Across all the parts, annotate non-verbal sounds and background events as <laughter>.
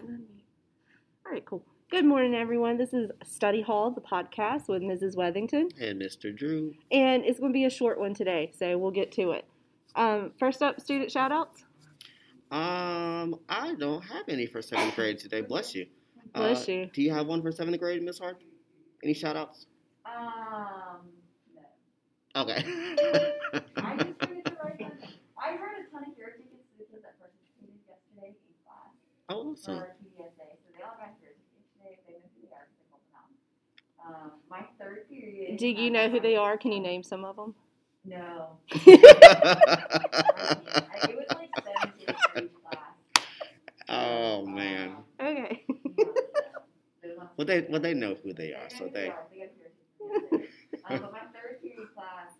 kind. All right, cool. Good morning, everyone. This is Study Hall, the podcast with Mrs. Wethington, And Mr. Drew. and it's going to be a short one today, so we'll get to it. Um, first up, student shout outs. Um, I don't have any for seventh <laughs> grade today. Bless you. Bless Uh, you. Do you have one for seventh grade, Miss Hart? Any shout outs? Um, no. Okay. <laughs> I just <laughs> the right. I heard a ton of hero tickets to the kids that participated yesterday in class oh, awesome. for PDSA. So they all got hero tickets they know who they are because they pulled them. Um, my third period. Do you know who they are? Can you name some of them? No. <laughs> I- It was like seven kids for each class. oh man. Okay. Yeah, so <laughs> those ones- Well, they well they know who they are, so know they. are. They got hero tickets yesterday. Um, but my third period class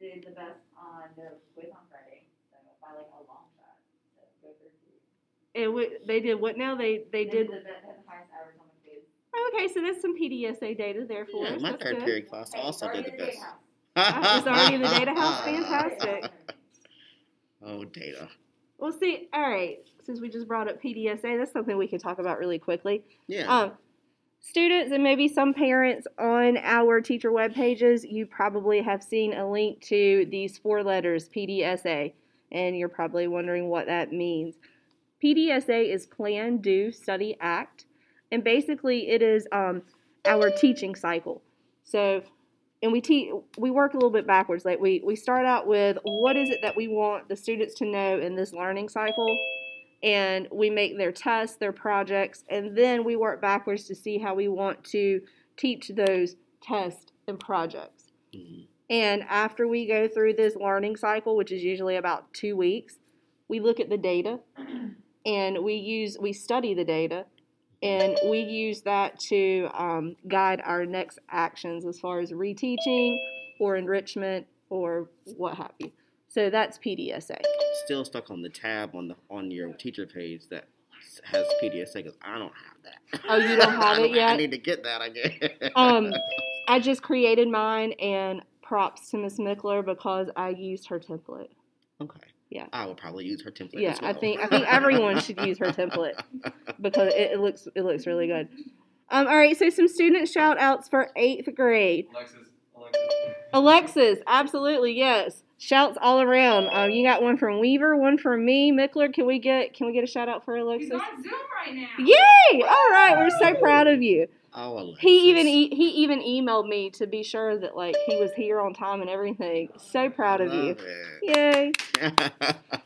did the best on the quiz on Friday, so by like a long shot. So go third period. It w- they did what now? They they did. the, the highest average on the. Okay, so that's some PDSA data there for Yeah, us. my That's third good. period class also already did the best. data house. Oh, it's already in the data house? <laughs> Fantastic. <laughs> Oh, data. Well, see, all right. Since we just brought up PDSA, that's something we can talk about really quickly. Yeah. Um, students and maybe some parents on our teacher web pages, you probably have seen a link to these four letters PDSA, and you're probably wondering what that means. PDSA is Plan, Do, Study, Act, and basically it is um, our teaching cycle. So, and we teach, we work a little bit backwards. Like we we start out with what is it that we want the students to know in this learning cycle, and we make their tests, their projects, and then we work backwards to see how we want to teach those tests and projects. Mhm. And after we go through this learning cycle, which is usually about two weeks, we look at the data and we use we study the data and we use that to um, guide our next actions as far as reteaching or enrichment or what have you. So that's PDSA. Still stuck on the tab on the on your teacher page that has PDSA because I don't have that. Oh, you don't have <laughs> I it yet? I need to get that again. Um, <laughs> I just created mine and props to Miss Mickler because I used her template. okay. Yeah. I will probably use her template. Yeah, as I think I think everyone should use her template <laughs> because it, it looks it looks really good. Um, all right, so some student shout outs for eighth grade. Alexis, Alexis. Alexis, absolutely yes. Shouts all around. Um, you got one from Weaver, one from me. Mickler, can we get can we get a shout out for He's Alexis? on Zoom right now. Yay! All right, we're so proud of you. Oh, Alexis. He even e- he even emailed me to be sure that like he was here on time and everything. So proud of you. Love Yay! <laughs>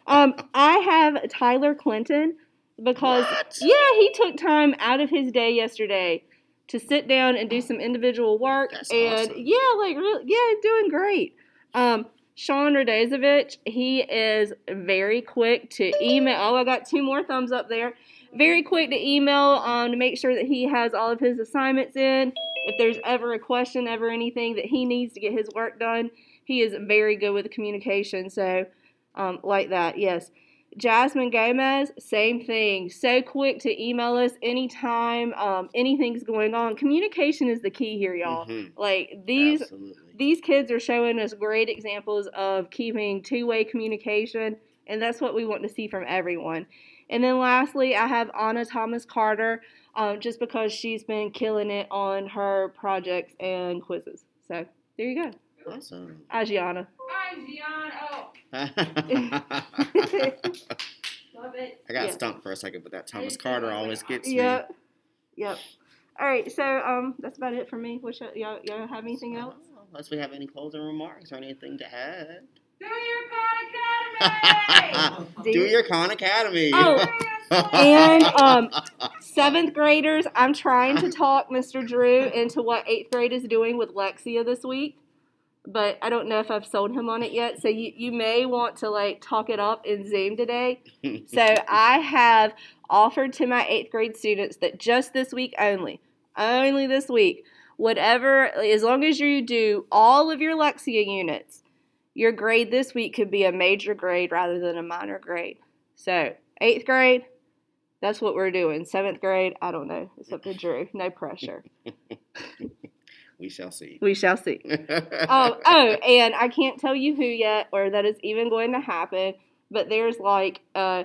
Um, I have Tyler Clinton because What? yeah, he took time out of his day yesterday to sit down and do some individual work, That's and awesome. yeah, like really, yeah, doing great. Um, Sean Radezovich, he is very quick to email. Oh, I got two more thumbs up there. Very quick to email um, to make sure that he has all of his assignments in. If there's ever a question, ever anything that he needs to get his work done, he is very good with communication. So, um, like that, yes. Jasmine Gomez, same thing. So quick to email us anytime um, anything's going on. Communication is the key here, y'all. Mhm. Like these Absolutely. these kids are showing us great examples of keeping two-way communication, and that's what we want to see from everyone. And then lastly, I have Anna Thomas Carter, um, just because she's been killing it on her projects and quizzes. So there you go, Awesome. Ajiana. Hi, Gian. Oh, I <laughs> Love it. got Yeah. stumped for a second, but that Thomas Hey, Carter Tyler, always like, gets me. Yep. Yep. All right, so um, that's about it for me. Wish y'all, y'all, y'all have anything else? Unless we have any closing remarks or anything to add. Do your Khan Academy. <laughs> Do your Khan Academy. Oh, <laughs> and um, seventh graders, I'm trying to talk Mr. Drew into what eighth grade is doing with Lexia this week, but I don't know if I've sold him on it yet. So you, you may want to like talk it up in Zoom today. <laughs> So I have offered to my eighth grade students that just this week only, only this week, whatever, as long as you do all of your Lexia units, your grade this week could be a major grade rather than a minor grade. So eighth grade, that's what we're doing. Seventh grade, I don't know. It's up to Drew. No pressure. <laughs> we shall see. We shall see. Um, <laughs> oh, and I can't tell you who yet or that is even going to happen, but there's like a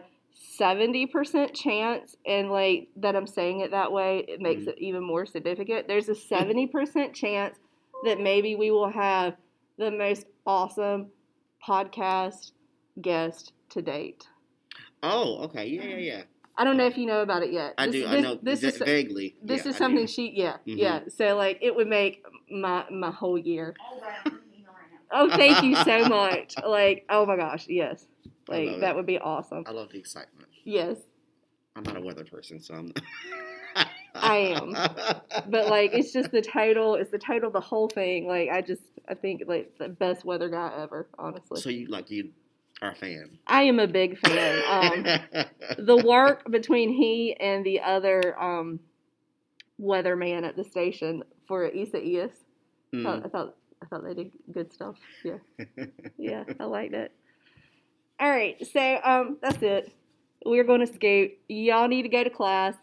seventy percent chance, and like that I'm saying it that way, it makes Mhm. it even more significant. There's a <laughs> seventy percent chance that maybe we will have the most awesome podcast guest to date. Oh, okay. Yeah, yeah, yeah. I don't know if you know about it yet. I This- do. I know This is vaguely. this Yeah, is something she yeah Mhm. yeah. So like it would make my my whole year. <laughs> All right, I'm gonna email right now. Oh, thank you so <laughs> much. Like oh my gosh, yes. Like that it. would be awesome. I love the excitement. Yes. I'm not a weather person, so I'm. <laughs> I am. But like it's just the title. it's the total, the whole thing. Like I just I think like the best weather guy ever, honestly. so you like you are a fan. I am a big fan. Um <laughs> the work between he and the other um weatherman at the station for Isa East. I Mm. thought, I thought I thought they did good stuff. Yeah. <laughs> Yeah, I liked it. All right, so um that's it. We're going to scoot. Y'all need to go to class.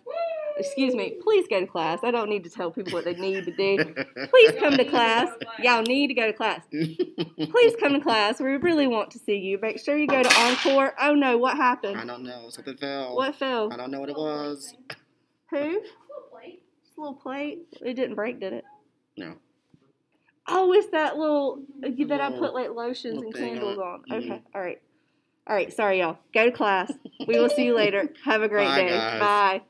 Excuse me, please go to class. I don't need to tell people what they need to do. Please come to class. Y'all need to go to class. Please come to class. We really want to see you. Make sure you go to Encore. Oh no, what happened? I don't know. Something fell. What fell? I don't know what it was. Who? Little plate. Just a little plate. It didn't break, did it? No. Oh, it's that little uh, that I put like lotions and candles on on. it. Okay, Mhm. all right. All right, sorry y'all. Go to class. We will see you later. <laughs> Have a great Bye, day. guys. Bye.